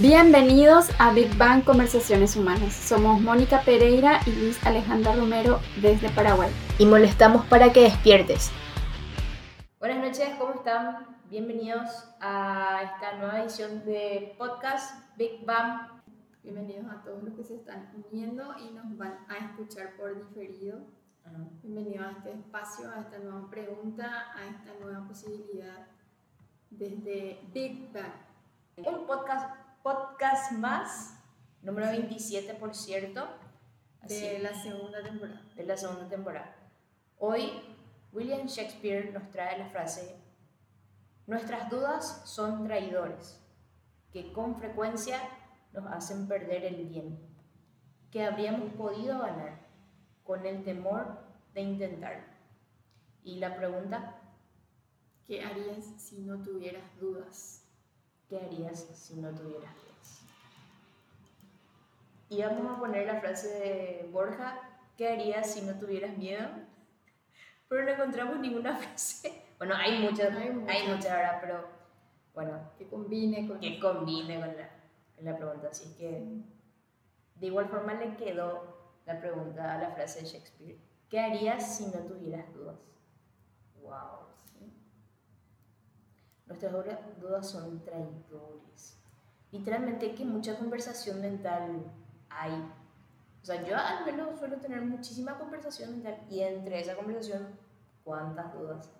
Bienvenidos a Big Bang Conversaciones Humanas. Somos Mónica Pereira y Luis Alejandra Romero desde Paraguay. Y molestamos para que despiertes. Buenas noches, ¿cómo están? Bienvenidos a esta nueva edición de podcast Big Bang. Bienvenidos a todos los que se están uniendo y nos van a escuchar por diferido. Bienvenidos a este espacio, a esta nueva pregunta, a esta nueva posibilidad desde Big Bang. Un podcast podcast más, número 27 por cierto. de la segunda temporada. De la segunda temporada. Hoy William Shakespeare nos trae la frase, nuestras dudas son traidores, que con frecuencia nos hacen perder el bien, que habríamos podido ganar con el temor de intentarlo. Y la pregunta, ¿qué harías si no tuvieras dudas? ¿Qué harías si no tuvieras dudas? Y vamos a poner la frase de Borja, ¿qué harías si no tuvieras miedo? Pero no encontramos ninguna frase. Bueno, hay muchas, hay muchas, ahora, pero bueno. Que combine con, que combine con la, con la pregunta. Así que de igual forma le quedó la pregunta a la frase de Shakespeare. ¿Qué harías si no tuvieras dudas? Wow. Nuestras dudas son traidores. Literalmente que mucha conversación mental hay. O sea, yo al menos suelo tener muchísima conversación mental y entre esa conversación, ¿cuántas dudas?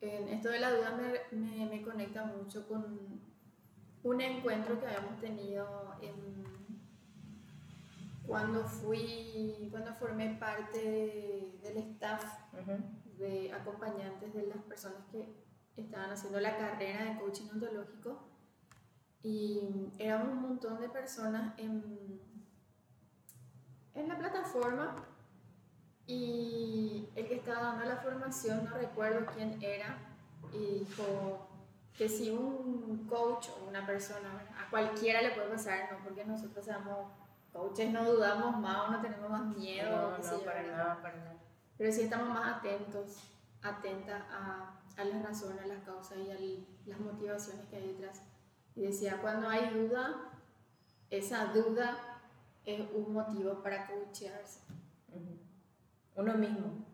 En esto de la duda me, me, me conecta mucho con un encuentro que habíamos tenido en, cuando fui, cuando formé parte del staff de acompañantes de las personas que estaban haciendo la carrera de coaching ontológico y éramos un montón de personas en, en la plataforma y el que estaba dando la formación, no recuerdo quién era, y dijo que si un coach o una persona, a cualquiera le puede pasar, no porque nosotros seamos coaches, no dudamos más o no tenemos más miedo. No, no, para nada, para nada. Pero sí estamos más atentos atenta a, a las razones, a las causas y a las motivaciones que hay detrás. Y decía, cuando hay duda, esa duda es un motivo para coachearse. Uno mismo.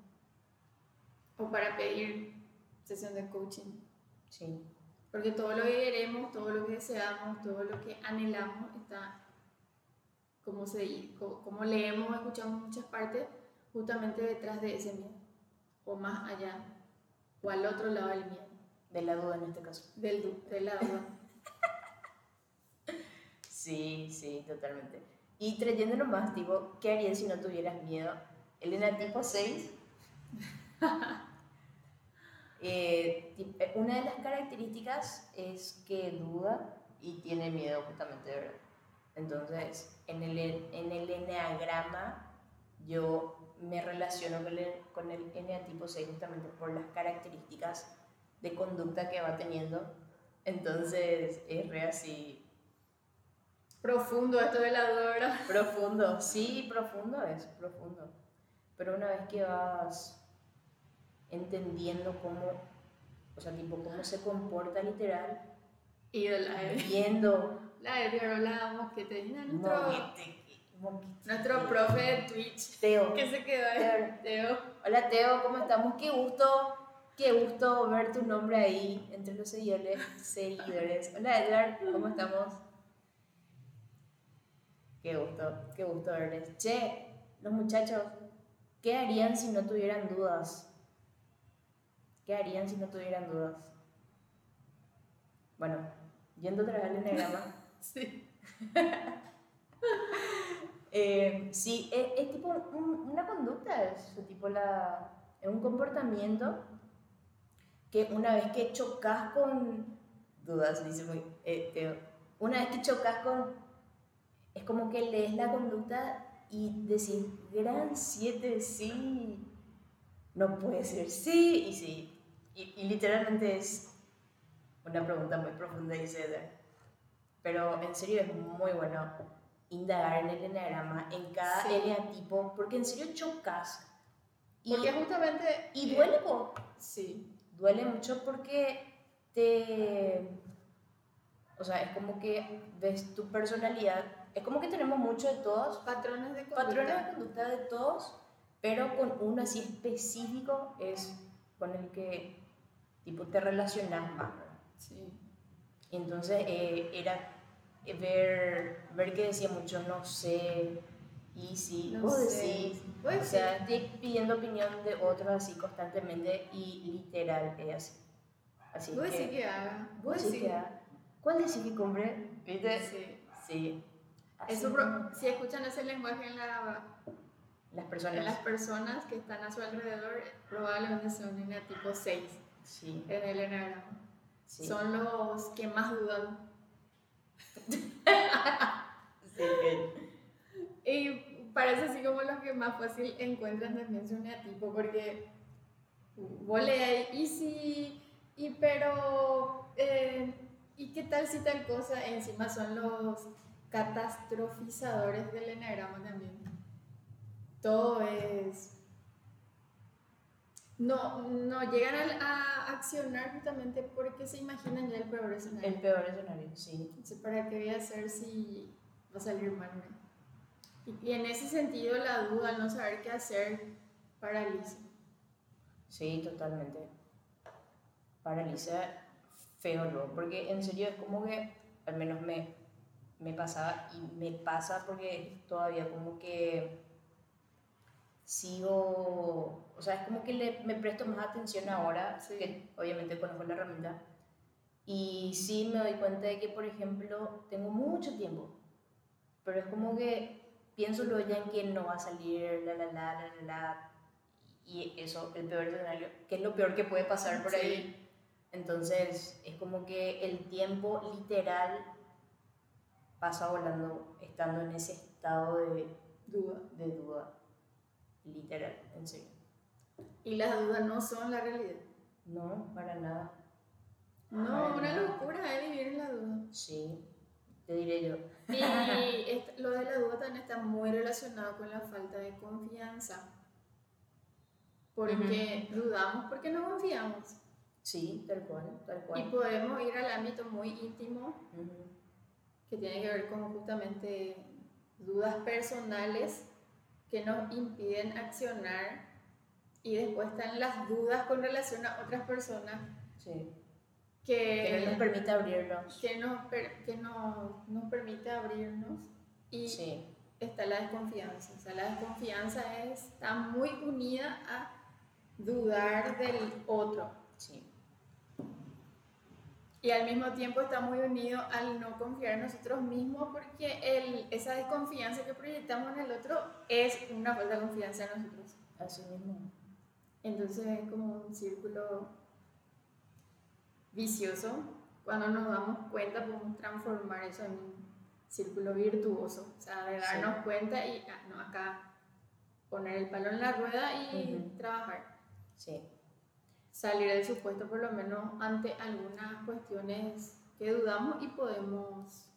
O para pedir sesión de coaching. Sí. Porque todo lo que queremos, todo lo que deseamos, todo lo que anhelamos está, como, se, como leemos, escuchamos muchas partes, justamente detrás de ese miedo o más allá, o al otro lado del miedo. De la duda en este caso. Del, de la duda. sí, sí, totalmente. Y trayéndolo más, tipo, ¿qué harías si no tuvieras miedo? Elena, tipo 6. Eh, eh, una de las características es que duda y tiene miedo justamente, ¿verdad? Entonces, en el, en el enneagrama, yo me relaciono con el, con el tipo 6 justamente por las características de conducta que va teniendo. Entonces es re así. Profundo esto de la dora. Profundo, sí, profundo es, profundo. Pero una vez que vas entendiendo cómo, o sea, tipo, cómo se comporta literal, y la viendo. La de hablábamos que tenía nuestro. Nuestro profe de Twitch. Teo. Que se quedó ahí. Teo. Hola Teo, ¿cómo estamos? Qué gusto, qué gusto ver tu nombre ahí entre los seguidores. seguidores. Hola Edgar, ¿cómo estamos? Qué gusto, qué gusto verles. Che, los muchachos, ¿qué harían si no tuvieran dudas? ¿Qué harían si no tuvieran dudas? Bueno, yendo otra vez al sí. Eh, sí, es, tipo una conducta, es, tipo la, es un comportamiento que una vez que chocas con dudas, dice muy, eh, una vez que chocas con, es como que lees la conducta y decís, gran 7, sí, no puede ser sí y sí. Y, literalmente es una pregunta muy profunda, dice Pero en serio es muy bueno indagar en el eneagrama, en cada sí. tipo porque en serio chocas. Y, porque justamente... Y duele, Sí. Duele mucho porque te... O sea, es como que ves tu personalidad, es como que tenemos mucho de todos, Patrones de conducta. patrones de conducta de todos, pero con uno así específico es con el que tipo te relacionas más. Sí. Entonces eh, era ver, ver que decía mucho no sé, y sí, No vos sé. decís, o sea, estoy pidiendo opinión de otros así constantemente y literal es así. Así Vos decís que haga. vos decís que, ah, ¿cuál decís que compré? ¿Viste? Sí. Sí. Eso, si escuchan ese lenguaje en, la, las en personas. las personas que están a su alrededor, probablemente son línea tipo 6 Sí, en el enagrama. sí. Son los que más dudan. Sí, Y parece así como los que más fácil encuentran también su tipo, porque vos lees, y si, y pero, eh, y qué tal si tal cosa, encima son los catastrofizadores del enagrama también. Todo es... No, no llegan a, accionar justamente porque se imaginan ya el peor escenario. el peor escenario, sí. Entonces, ¿para qué voy a hacer si va a salir mal? no? Y, y en ese sentido, la duda, no saber qué hacer, paraliza. Sí, totalmente. Paraliza feo luego, porque en serio es como que, al menos me, me pasaba y me pasa porque todavía como que sigo, o sea, es como que le, me presto más atención ahora, Sí. que obviamente conozco la herramienta, y sí me doy cuenta de que, por ejemplo, tengo mucho tiempo, pero es como que pienso luego ya en que no va a salir, la, la, la, la, la, la, y eso, el peor escenario, que es lo peor que puede pasar por Sí. ahí. Entonces, es como que el tiempo literal pasa volando estando en ese estado de, Duda. de duda. Literal, en serio. Y las dudas no son la realidad. No, para nada. No, Para una nada. locura es vivir en la duda. Sí, te diré yo. Y lo de la duda también está muy relacionado con la falta de confianza. Porque dudamos porque no confiamos. Sí, tal cual, tal Y cual. podemos ir al ámbito muy íntimo que tiene que ver con justamente dudas personales que nos impiden accionar y después están las dudas con relación a otras personas Sí. Que no nos que, permite abrirnos. que, nos, que nos, nos permite abrirnos y Sí, está la desconfianza. O sea, la desconfianza es- está muy unida a dudar del otro. Y al mismo tiempo está muy unido al no confiar en nosotros mismos porque el, esa desconfianza que proyectamos en el otro es una falta de confianza en nosotros. Así mismo. Entonces es como un círculo vicioso. Cuando nos damos cuenta podemos transformar eso en un círculo virtuoso. O sea, de darnos Sí. cuenta y ah, no, acá poner el palo en la rueda y Ujú. trabajar. Sí. Salir del supuesto por lo menos ante algunas cuestiones que dudamos y podemos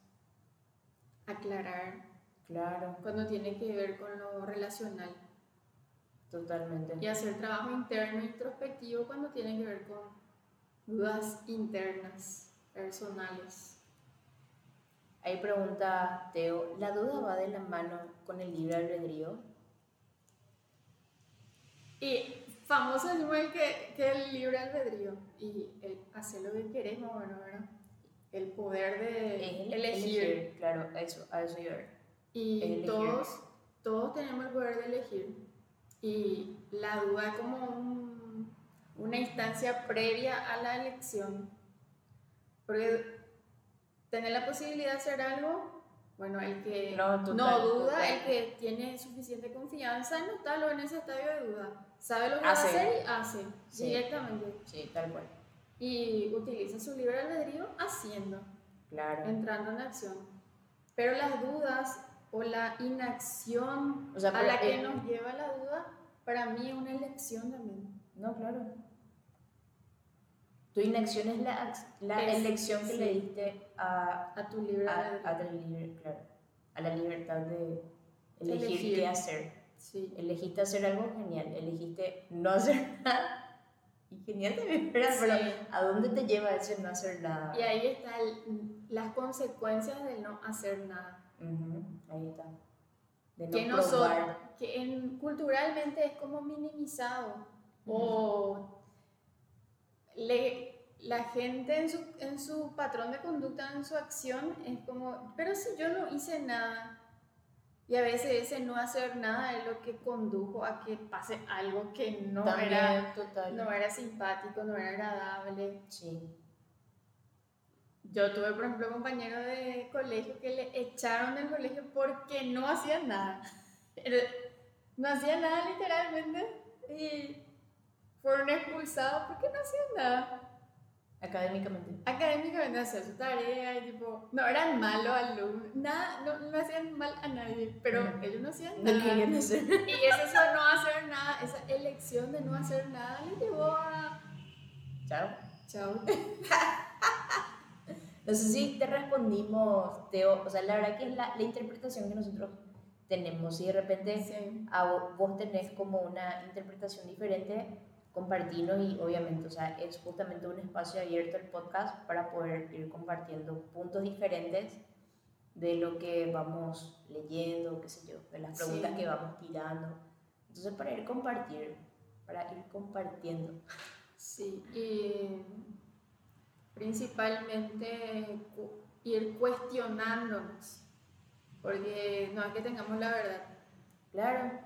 aclarar Claro, cuando tiene que ver con lo relacional totalmente. y hacer trabajo interno introspectivo cuando tiene que ver con dudas internas, personales. Ahí pregunta Teo, ¿la duda va de la mano con el libre albedrío? Y famoso es igual que, que el libre albedrío y el hacer lo que queremos, bueno, ¿verdad? El poder de el- elegir. Claro, a eso, a eso ver. Y Elegir. todos, todos tenemos el poder de elegir. Y la duda es como un- una instancia previa a la elección. Porque tener la posibilidad de hacer algo, bueno, el que No, no, total, duda, total. el que tiene suficiente confianza, no está en ese estadio de duda. Sabe lo que va a Hace. hacer y hace Sí. directamente. Sí, tal cual. Y utiliza su libre albedrío haciendo Claro. entrando en acción. Pero las dudas o la inacción O sea, a la que eh, nos lleva la duda, para mí es una elección también. No, claro. Tu inacción es la, la Es- elección que sí. le diste a, A tu libre a, a la liber- claro, a la libertad de elegir, Elegir. qué hacer. Sí. Elegiste hacer algo genial, elegiste no hacer nada. Y genial también, ¿verdad? Sí. Pero ¿a dónde te lleva ese no hacer nada? Y ahí está el- las consecuencias de no hacer nada. Ahí está. De no que nosotros, que en, culturalmente es como minimizado. O le, la gente en su, en su patrón de conducta, en su acción, es como, pero si yo no hice nada, y a veces ese no hacer nada es lo que condujo a que pase algo que no, era, no era simpático, no era agradable. Sí. Yo tuve, por ejemplo, compañeros de colegio que le echaron del colegio porque no hacían nada. No hacían nada literalmente y fueron expulsados porque no hacían nada. Académicamente. Académicamente hacían su tarea y tipo, no eran malos alumnos, nada, no, no hacían mal a nadie, pero ellos no hacían nada. No hacer. Y eso no hacer nada, esa elección de no hacer nada le llevó a... Chao. Chao. no sé si te respondimos, Teo, o sea, la verdad que es la, la interpretación que nosotros tenemos y de repente a vos, vos tenés como una interpretación diferente compartirnos y obviamente, o sea, es justamente un espacio abierto el podcast para poder ir compartiendo puntos diferentes de lo que vamos leyendo, qué sé yo, de las preguntas que vamos tirando. Entonces, para ir compartir, para ir compartiendo. Sí, y principalmente ir cuestionándonos, porque no es que tengamos la verdad. Claro,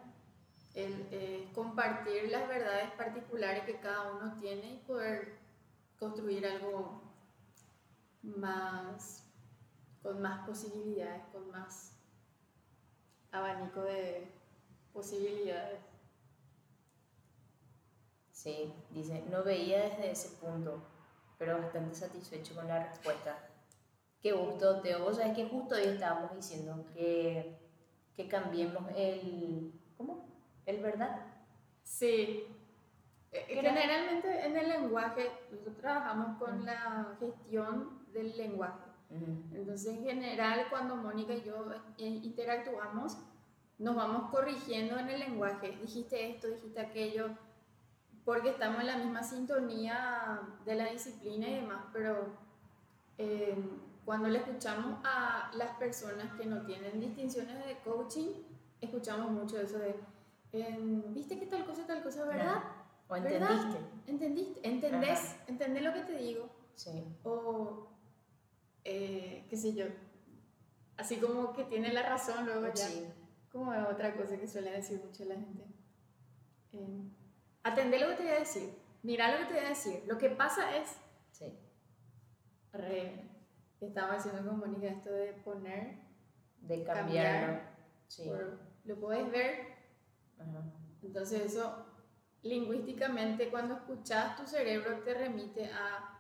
el eh, compartir las verdades particulares que cada uno tiene y poder construir algo más, con más posibilidades, con más abanico de posibilidades. Sí, dice, no veía desde ese punto, pero bastante satisfecho con la respuesta. Qué gusto, Teo. Vos sabés que justo hoy estábamos diciendo que, que cambiemos el... ¿Cómo? ¿El verdad? Sí. Eh, generalmente en el lenguaje, nosotros trabajamos con la gestión del lenguaje. Entonces, en general, cuando Mónica y yo eh, interactuamos, nos vamos corrigiendo en el lenguaje. Dijiste esto, dijiste aquello, porque estamos en la misma sintonía de la disciplina y demás, pero eh, cuando le escuchamos a las personas que no tienen distinciones de coaching, escuchamos mucho eso de ¿viste que tal cosa, tal cosa, verdad? O entendiste. ¿Entendiste? ¿Entendés? ¿Entendés lo que te digo? Sí. O, eh, qué sé yo, así como que tiene la razón luego ya. Sí. Como otra cosa que suele decir mucho la gente. Eh, atendé lo que te voy a decir. Mira lo que te voy a decir. Lo que pasa es... Sí. Re, estaba haciendo con Mónica esto de poner... De cambiar. sí. lo puedes ver entonces eso, lingüísticamente, cuando escuchas, tu cerebro te remite a...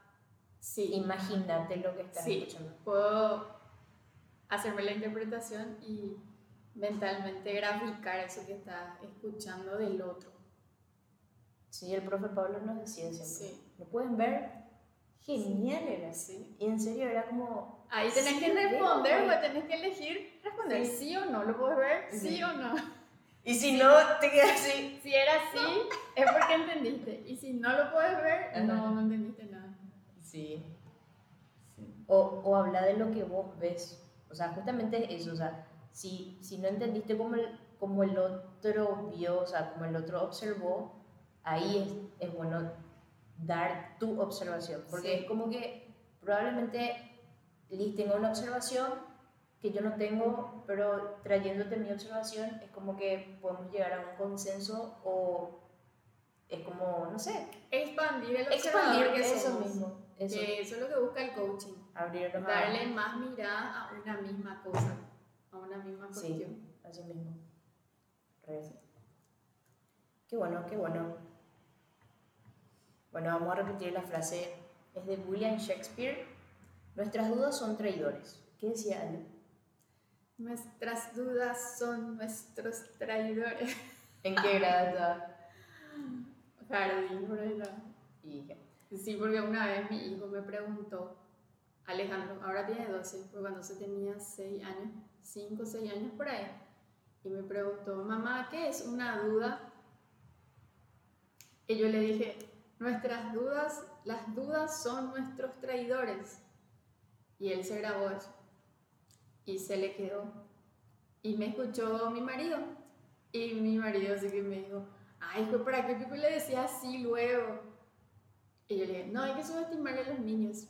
Sí. Imagínate lo que estás sí, escuchando. Puedo hacerme la interpretación y mentalmente graficar eso que estás escuchando del otro. Sí, el profe Pablo nos decía siempre. Sí. ¿Lo pueden ver? Genial era. Sí. Y en serio era como... Ahí tenés que responder, o tenés que elegir responder sí. o no. ¿Lo puedes ver? sí o no. Y si no, te quedas así. Si era así, es porque entendiste. Y si no lo puedes ver, no, no entendiste nada. Sí. O, o habla de lo que vos ves. O sea, justamente eso. O sea, si, si no entendiste como el, como el otro vio, o sea, como el otro observó, ahí es, es bueno dar tu observación. Porque es como que probablemente Liz tenga una observación que yo no tengo, pero trayéndote mi observación es como que podemos llegar a un consenso o es como, no sé. Expandir el Expandir que eso mismo. Eso. Que eso es lo que busca el coaching. Abrirnos Darle más mirada a una misma cosa, a una misma cuestión. Sí, así mismo. Qué bueno, qué bueno. Bueno, vamos a repetir la frase. Es de William Shakespeare. Nuestras dudas son traidores. ¿Qué decía él? Nuestras dudas son nuestros traidores. ¿En qué grado Jardín, por ahí Sí, porque una vez mi hijo me preguntó, Alejandro, ahora tiene 12, pero cuando se tenía 6 años, 5 o 6 años por ahí, y me preguntó, mamá, ¿qué es una duda? Y yo le dije, nuestras dudas, las dudas son nuestros traidores. Y él se grabó eso. Y se le quedó. Y me escuchó mi marido. Y mi marido así que me dijo, ay, hijo, ¿para qué Pipo le decía así luego? Y yo le dije, no, hay que subestimarle a los niños.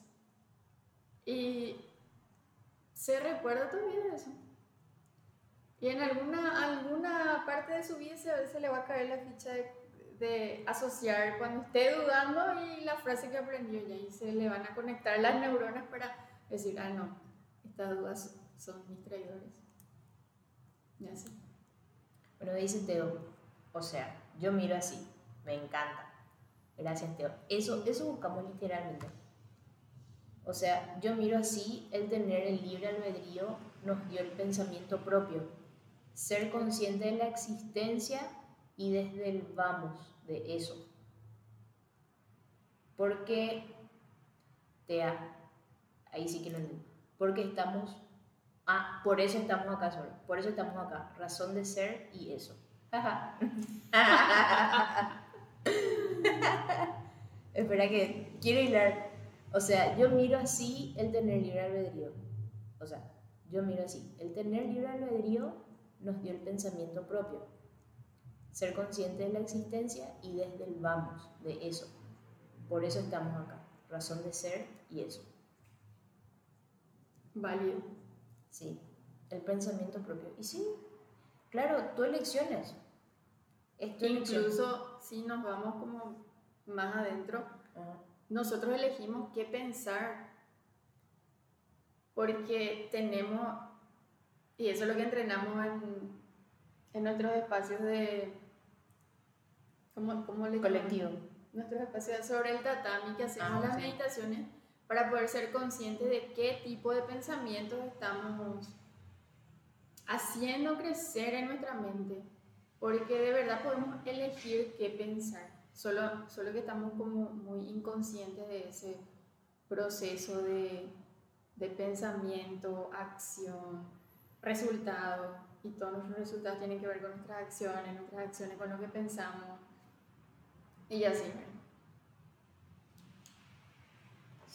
Y se recuerda todavía de eso. Y en alguna, alguna parte de su vida se, se le va a caer la ficha de, de, asociar cuando esté dudando y la frase que aprendió y ahí se le van a conectar las neuronas para decir, ah, no, estas dudas son mis traidores. Ya sé. Bueno, dice Teo, o sea, yo miro así, me encanta. Gracias, Teo. Eso, eso buscamos literalmente. O sea, yo miro así, el tener el libre albedrío nos dio el pensamiento propio, ser consciente de la existencia y desde el vamos de eso. Porque, Tea, ahí sí que no porque estamos, ah, por eso estamos acá solo, por eso estamos acá, razón de ser y eso. Espera que quiero hilar. O sea, yo miro así el tener libre albedrío. O sea, yo miro así. El tener libre albedrío nos dio el pensamiento propio. Ser consciente de la existencia y desde el vamos de eso. Por eso estamos acá. Razón de ser y eso. Válido. Sí, el pensamiento propio. Y sí, claro, tu elecciones. Es tu Incluso si nos vamos como más adentro, nosotros elegimos qué pensar porque tenemos, y eso es lo que entrenamos en, en nuestros espacios de, ¿cómo, cómo le Colectivo. Nuestros espacios sobre el tatami que hacemos ah, las meditaciones para poder ser conscientes de qué tipo de pensamientos estamos haciendo crecer en nuestra mente, porque de verdad podemos elegir qué pensar. Solo, solo que estamos como muy inconscientes de ese proceso de, pensamiento, acción, resultado. Y todos los resultados tienen que ver con nuestras acciones, nuestras acciones con lo que pensamos. Y así,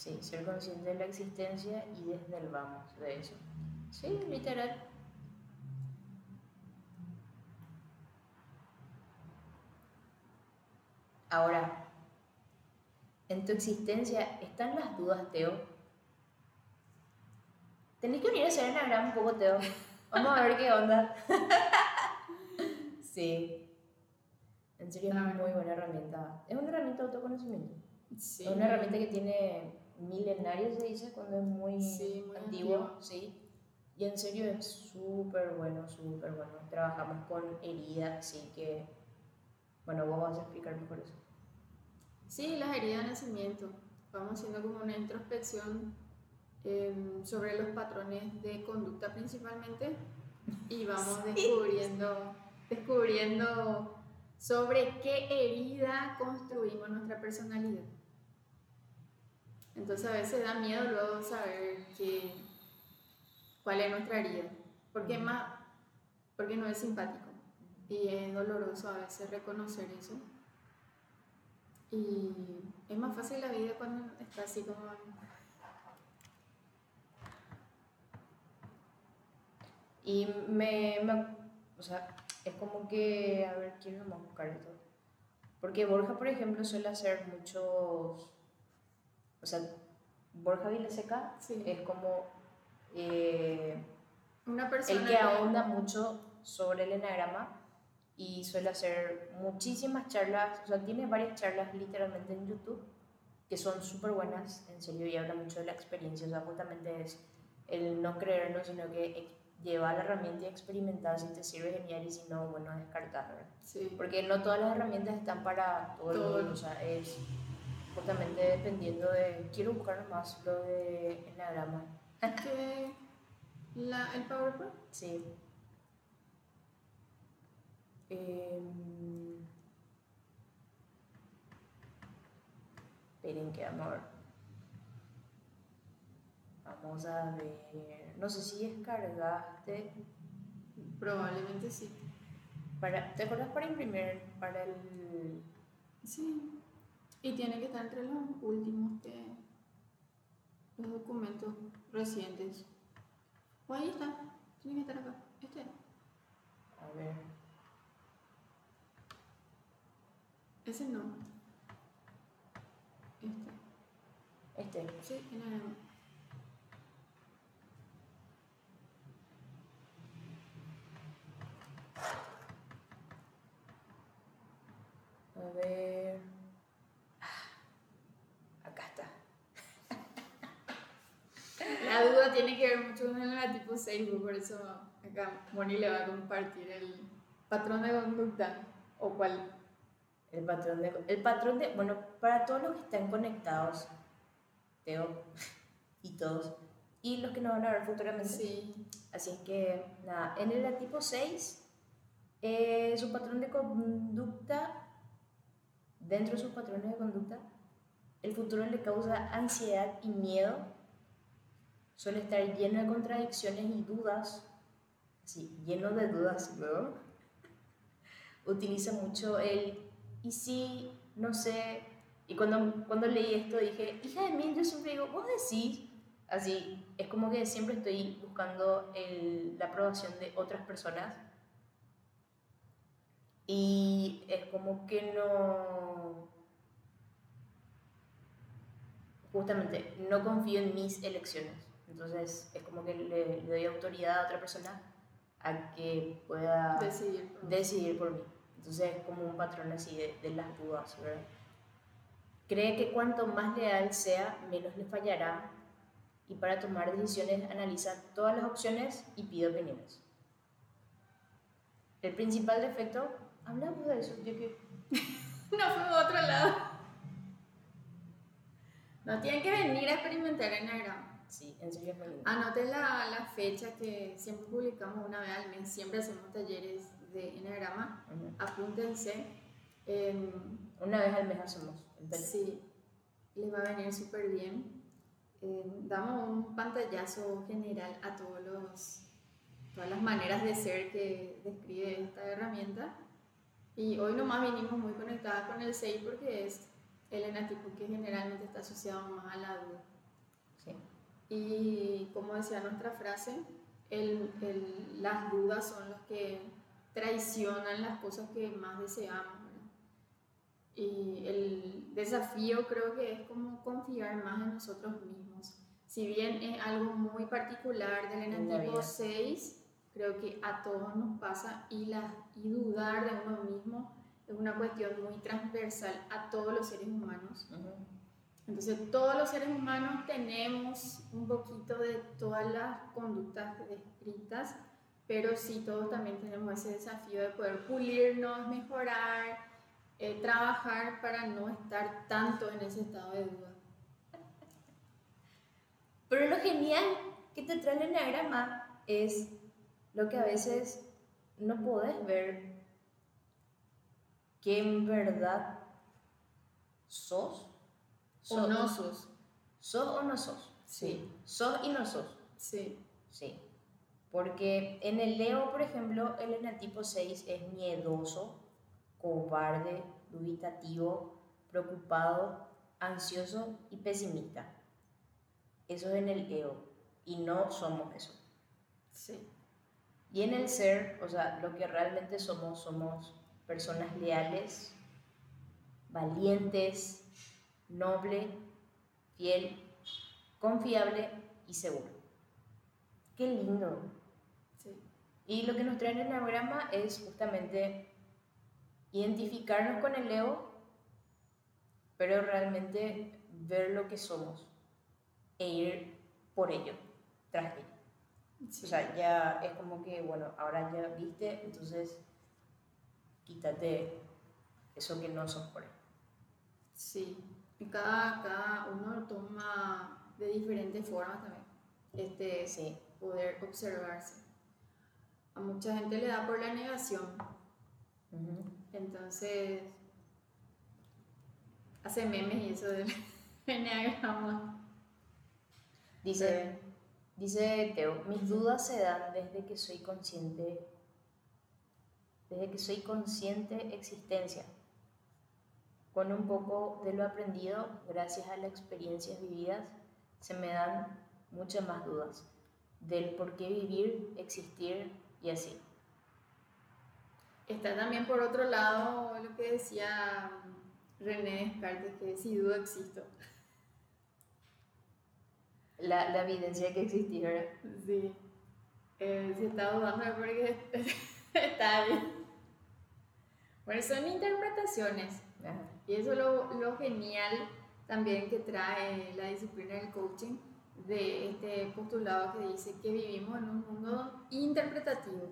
Sí, ser consciente de la existencia y desde el vamos de eso. Sí, literal. Ahora, en tu existencia están las dudas, Teo. Tenés que unir a hacer enagrama un poco, Teo. Vamos a ver qué onda. sí. En serio, es una muy buena herramienta. Es una herramienta de autoconocimiento. Sí. Es una herramienta que tiene milenarios, se dice, cuando es muy, sí, muy antiguo. Sí. Y en serio es súper bueno, súper bueno. Trabajamos con heridas, así que. Bueno, vos vas a explicar mejor eso. Sí, las heridas de nacimiento. Vamos haciendo como una introspección em, sobre los patrones de conducta principalmente y vamos descubriendo, descubriendo sobre qué herida construimos nuestra personalidad. Entonces a veces da miedo luego saber que, cuál es nuestra herida, porque, más, porque no es simpático y es doloroso a veces reconocer eso. Y es más fácil la vida cuando está así como... Y me, O sea, es como que... A ver, quiero más buscar esto. Porque Borja, por ejemplo, suele hacer muchos... O sea, Borja Vileseca es como... Eh, Una persona... El que ahonda mucho sobre el enagrama y suele hacer muchísimas charlas, o sea, tiene varias charlas literalmente en YouTube que son súper buenas, en serio, y habla mucho de la experiencia, o sea, justamente es el no creerlo, sino que lleva la herramienta y experimentar si te sirve genial y si no, bueno, descartarlo. Sí. Porque no todas las herramientas están para todo, todo. el mundo, o sea, es justamente dependiendo de, quiero buscar más lo de enagrama. ¿Qué? ¿La, ¿El PowerPoint? Sí. Eh, esperen que amor. Vamos a ver. No sé si descargaste. Probablemente sí. Para, ¿Te acuerdas para imprimir para el.? Sí. Y tiene que estar entre los últimos que. los documentos recientes. O ahí está, tiene que estar acá. Este. A ver. Ese no. Este. Este. Sí, en A ver. Ah, acá está. La duda tiene que ver mucho con el tipo 6, por eso acá Moni le va a compartir el patrón de conducta o cuál. El patrón de. El patrón de. Bueno, para todos los que están conectados, Teo y todos, y los que no van a ver futuramente. Sí. Así es que, nada, en el tipo 6, eh, su patrón de conducta dentro de sus patrones de conducta, el futuro le causa ansiedad y miedo, suele estar lleno de contradicciones y dudas, así, lleno de dudas luego. Utiliza mucho el y si, no sé, y cuando, cuando leí esto dije, hija de mí, yo siempre digo, vos decís, así, es como que siempre estoy buscando el, la aprobación de otras personas. Y es como que no... Justamente, no confío en mis elecciones. Entonces es como que le, doy autoridad a otra persona a que pueda decidir por, decidir por mí. Entonces es como un patrón así de, de las dudas, ¿verdad? Cree que cuanto más leal sea, menos le fallará y para tomar decisiones analiza todas las opciones y pide opiniones. El principal defecto Hablamos de eso, yo que... no fue a otro lado. No tienen que venir a experimentar en Enneagrama. Sí, en serio es Anoten la, la, fecha que siempre publicamos una vez al mes, siempre hacemos talleres de Enneagrama. Apúntense. Em, una vez al mes hacemos. Sí, les va a venir súper bien. Em, damos un pantallazo general a todos los, todas las maneras de ser que describe esta herramienta y hoy nomás vinimos muy conectadas con el 6 porque es el enatipo que generalmente está asociado más a la duda. Y como decía nuestra frase, el, el, las dudas son los que traicionan las cosas que más deseamos. Y el desafío creo que es como confiar más en nosotros mismos. Si bien es algo muy particular del enatipo 6, creo que a todos nos pasa y, la, y dudar de uno mismo es una cuestión muy transversal a todos los seres humanos. Entonces todos los seres humanos tenemos un poquito de todas las conductas descritas, pero sí todos también tenemos ese desafío de poder pulirnos, mejorar, eh, trabajar para no estar tanto en ese estado de duda. Pero lo genial que te trae el enagrama es lo que a veces no podés ver que en verdad sos. O no sos. ¿Sos o no sos? Sí. ¿Sos y no sos? Sí. Sí. Porque en el Leo, por ejemplo, el enatipo 6 es miedoso, cobarde, dubitativo, preocupado, ansioso y pesimista. Eso es en el Leo. Y no somos eso. Sí. Y en el ser, o sea, lo que realmente somos, somos personas leales, valientes, noble, fiel, confiable y seguro. Qué lindo. Sí. Y lo que nos trae el enagrama es justamente identificarnos con el Leo, pero realmente ver lo que somos e ir por ello, tras ello. O sea, ya es como que, bueno, ahora ya viste, entonces quítate eso que no sos por él. Sí, cada, cada uno lo toma de diferentes formas también. Este, sí. poder observarse. A mucha gente le da por la negación. Entonces, hace memes y eso del enneagrama. Dice, Dice Teo, mis dudas se dan desde que soy consciente, desde que soy consciente existencia, con un poco de lo aprendido gracias a las experiencias vividas, se me dan muchas más dudas del por qué vivir, existir y así. Está también por otro lado lo que decía René Descartes, que si dudo existo. La, la evidencia de que existí, ¿verdad? Sí. Eh, si está dudando es porque está bien. Bueno, son interpretaciones. Y eso es lo, lo genial también que trae la disciplina del coaching de este postulado que dice que vivimos en un mundo interpretativo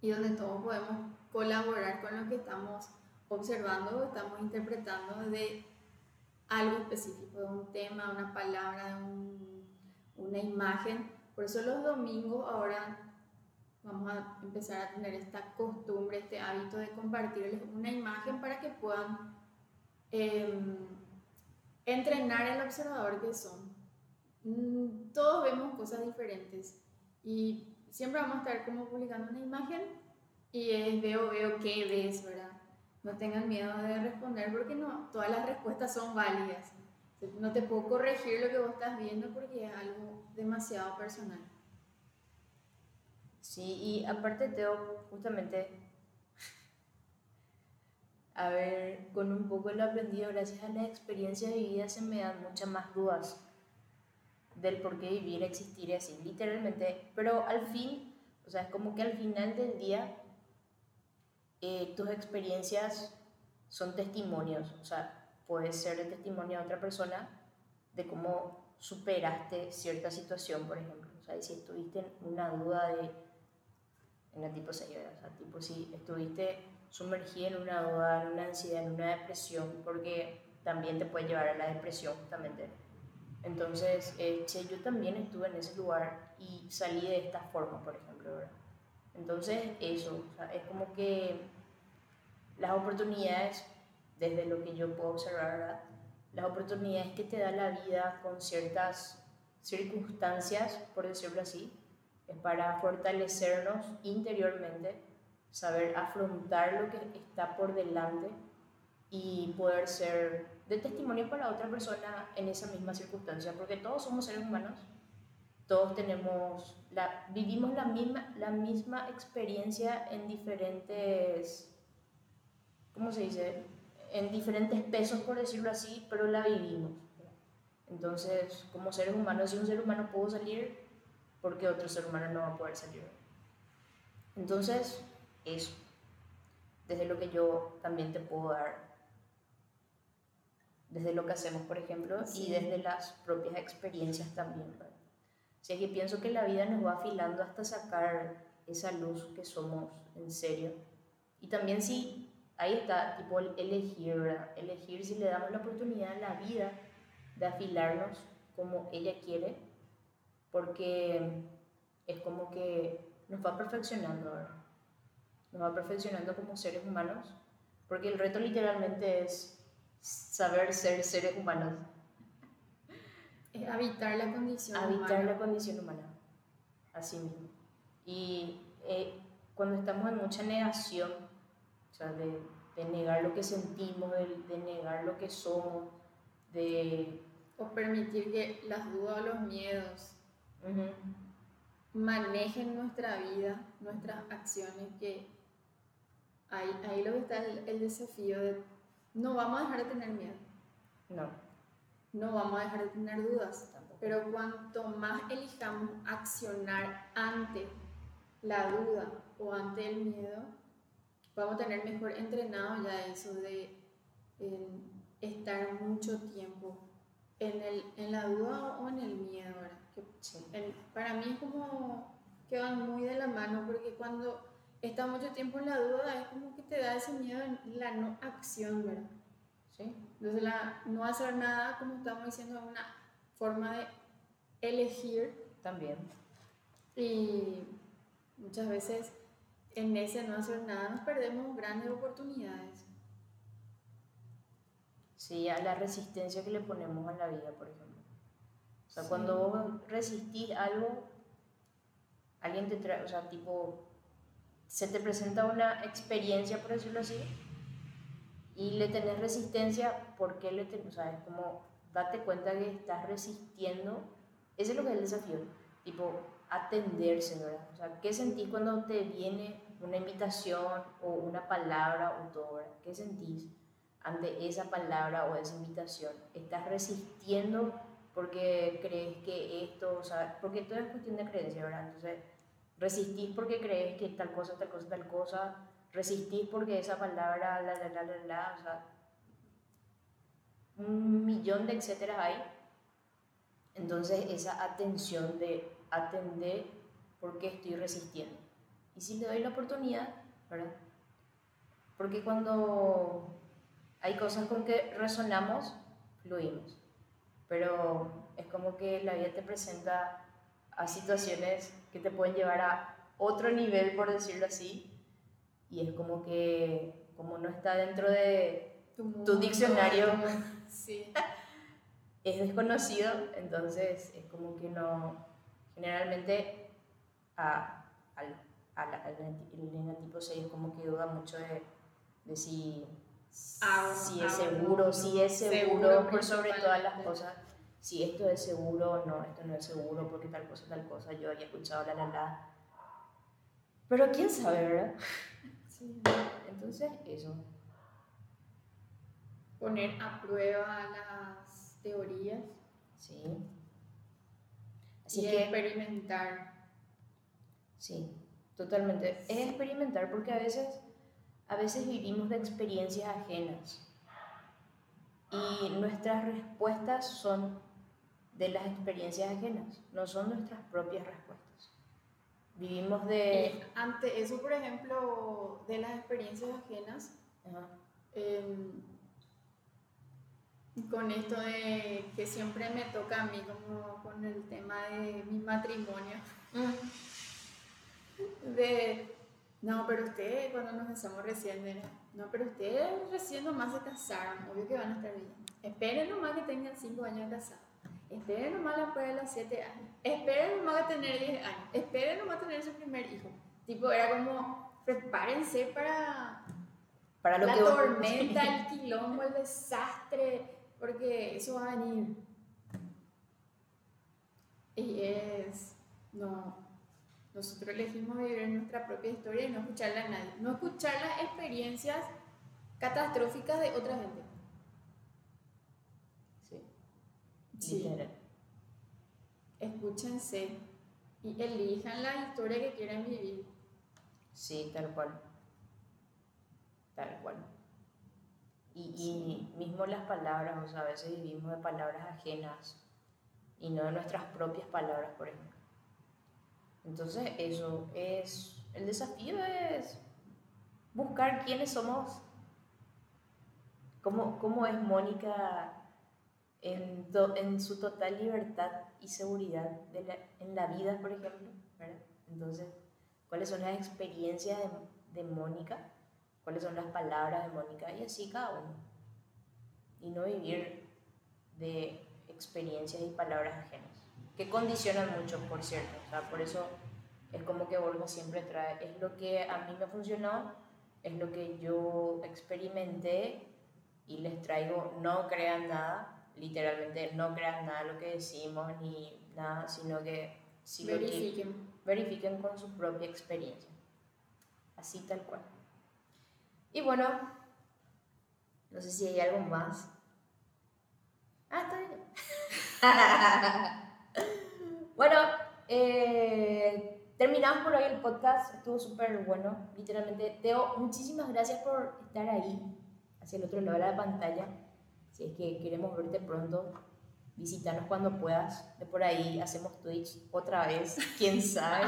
y donde todos podemos colaborar con lo que estamos observando o estamos interpretando de algo específico, de un tema, una palabra, de una imagen. Por eso los domingos ahora vamos a empezar a tener esta costumbre, este hábito de compartirles una imagen para que puedan em, entrenar el observador que son. Mm, todos vemos cosas diferentes y siempre vamos a estar como publicando una imagen y es veo, veo qué ves, ¿verdad? No tengan miedo de responder porque no, todas las respuestas son válidas. No te puedo corregir lo que vos estás viendo porque es algo demasiado personal. Sí, y aparte Teo, justamente, a ver, con un poco lo aprendido, gracias a la experiencia de vida se me dan muchas más dudas del por qué vivir, existir y así, literalmente. Pero al fin, o sea, es como que al final del día, eh, tus experiencias son testimonios, o sea, puede ser el testimonio de otra persona de cómo superaste cierta situación, por ejemplo. O sea, si estuviste en una duda de, el tipo 6, o sea, tipo si estuviste sumergido en una duda, en una ansiedad, en una depresión, porque también te puede llevar a la depresión justamente entonces, eh, che, yo también estuve en ese lugar y salí de esta forma, por ejemplo, ¿verdad? Entonces, eso, es como que las oportunidades, desde lo que yo puedo observar, ¿verdad? las oportunidades que te da la vida con ciertas circunstancias, por decirlo así, es para fortalecernos interiormente, saber afrontar lo que está por delante y poder ser de testimonio para otra persona en esa misma circunstancia, porque todos somos seres humanos, todos tenemos, la, vivimos la misma, la misma experiencia en diferentes, ¿cómo se dice? En diferentes pesos, por decirlo así, pero la vivimos. Entonces, como seres humanos, si un ser humano pudo salir, ¿por qué otro ser humano no va a poder salir? Entonces, eso, desde lo que yo también te puedo dar desde lo que hacemos, por ejemplo, y desde las propias experiencias también. ¿verdad? O sea, que pienso que la vida nos va afilando hasta sacar esa luz que somos en serio. Y también sí, ahí está, tipo, elegir, ¿verdad? Elegir si le damos la oportunidad a la vida de afilarnos como ella quiere, porque es como que nos va perfeccionando, ¿verdad? Nos va perfeccionando como seres humanos, porque el reto literalmente es saber ser seres humanos. habitar la condición habitar la condición humana, así mismo. Y eh, cuando estamos en mucha negación, o sea, de, de negar lo que sentimos, de, negar lo que somos, de... O permitir que las dudas o los miedos manejen nuestra vida, nuestras acciones, que ahí, ahí lo que está el, el desafío de no vamos a dejar de tener miedo. No. No vamos a dejar de tener dudas. Pero cuanto más elijamos accionar ante la duda o ante el miedo, vamos a tener mejor entrenado ya eso de estar mucho tiempo en, el, en la duda o en el miedo. Que, para mí es como que van muy de la mano porque cuando está mucho tiempo en la duda, es como que te da ese miedo en la no acción, ¿verdad? ¿Sí? Entonces, la no hacer nada, como estamos diciendo, es una forma de elegir. También. Y muchas veces en ese no hacer nada nos perdemos grandes oportunidades. Sí, a la resistencia que le ponemos a la vida, por ejemplo. O sea, cuando vos resistís algo, alguien te trae, o sea, tipo, se te presenta una experiencia, por decirlo así, y le tenés resistencia, ¿por qué le tenés? O sea, es como date cuenta que estás resistiendo. Ese es lo que es el desafío. Tipo, atenderse, ¿verdad? O sea, ¿qué sentís cuando te viene una invitación o una palabra o todo, ¿verdad? ¿Qué sentís ante esa palabra o esa invitación? ¿Estás resistiendo porque crees que esto, o sea, porque todo es cuestión de creencia, ¿verdad? Entonces, resistís porque crees que tal cosa, tal cosa, tal cosa, resistís porque esa palabra, la, la, la, la, la, o sea, un millón de etcétera hay. Entonces, esa atención de atender por qué estoy resistiendo. Y si le doy la oportunidad, ¿verdad? Porque cuando hay cosas con que resonamos, fluimos. Pero es como que la vida te presenta a situaciones que te pueden llevar a otro nivel, por decirlo así. Y es como que, como no está dentro de tu, diccionario, es desconocido, entonces es como que no, generalmente a, al, al, tipo 6 es como que duda mucho de, de si, si es seguro, si es seguro, por sobre todas las cosas, si esto es seguro o no, esto no es seguro, porque tal cosa, tal cosa, yo había escuchado la la la. Pero quién sabe, ¿verdad? Sí. Entonces, eso. Poner a prueba las teorías. Sí y experimentar. Sí, totalmente. Es experimentar porque a veces, a veces vivimos de experiencias ajenas y nuestras respuestas son de las experiencias ajenas, no son nuestras propias respuestas. Vivimos de... ante eso, por ejemplo, de las experiencias ajenas, em, con esto de que siempre me toca a mí como con el tema de mi matrimonio. Mm. De, no, pero ustedes cuando nos casamos recién, no, pero ustedes recién nomás se casaron, obvio que van a estar bien. Esperen nomás que tengan 5 años de casado. Esperen nomás después de los 7 años. Esperen nomás que tener 10 años. Esperen nomás tener su primer hijo. Tipo, era como, prepárense para, para lo la que tormenta, el quilombo, el desastre porque eso va a venir. Y es, no, nosotros elegimos vivir nuestra propia historia y no escucharla a nadie, no escuchar las experiencias catastróficas de otra gente. Sí. sí. Escúchense y elijan la historia que quieren vivir. Sí, tal cual. Tal cual. Y, mismo las palabras, o sea, a veces vivimos de palabras ajenas y no de nuestras propias palabras, por ejemplo. Entonces, eso es, el desafío es buscar quiénes somos, cómo, cómo es Mónica en, en, su total libertad y seguridad de en la vida, por ejemplo. ¿verdad? Entonces, ¿cuáles son las experiencias de, de Mónica? cuáles son las palabras de Mónica y así cada uno. Y no vivir de experiencias y palabras ajenas, que condicionan mucho, por cierto. O sea, por eso es como que Borja siempre trae, es lo que a mí me funcionó, es lo que yo experimenté y les traigo, no crean nada, literalmente no crean nada lo que decimos ni nada, sino que si verifiquen. verifiquen con su propia experiencia. Así tal cual. Y bueno, no sé si hay algo más. Ah, está bien. bueno, eh, terminamos por hoy el podcast. Estuvo súper bueno, literalmente. Teo, muchísimas gracias por estar ahí, hacia el otro lado de la pantalla. Si es que queremos verte pronto, visítanos cuando puedas. De por ahí hacemos Twitch otra vez, quién sabe.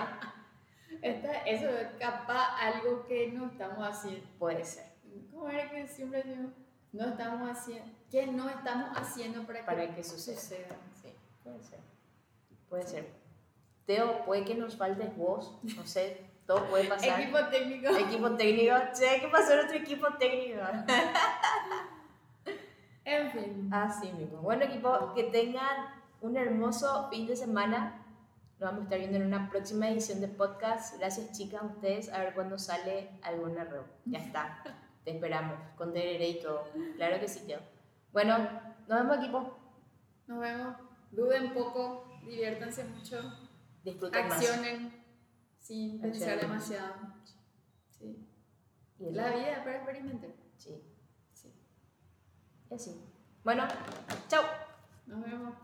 eso es capaz algo que no estamos haciendo. Puede ser. ¿Cómo era que siempre digo? No estamos haciendo, ¿qué no estamos haciendo para, para que, suceda? Sí, puede ser. Puede ser. Teo, puede que nos falte voz, no sé, todo puede pasar. equipo técnico. Equipo técnico. Sí, hay que pasar otro equipo técnico. en fin. Así mismo. Bueno, equipo, que tengan un hermoso fin de semana. Nos vamos a estar viendo en una próxima edición de podcast. Gracias, chicas, a ustedes. A ver cuándo sale algún error. Ya está. Te esperamos. Con y todo. Claro que sí, Teo. Bueno, nos vemos, equipo. Nos vemos. Duden poco, diviértanse mucho. Disfruten Accionen sin pensar demasiado. Sí. ¿Y la vida para experimentar. Sí. Sí. Y así. Bueno, chao. Nos vemos.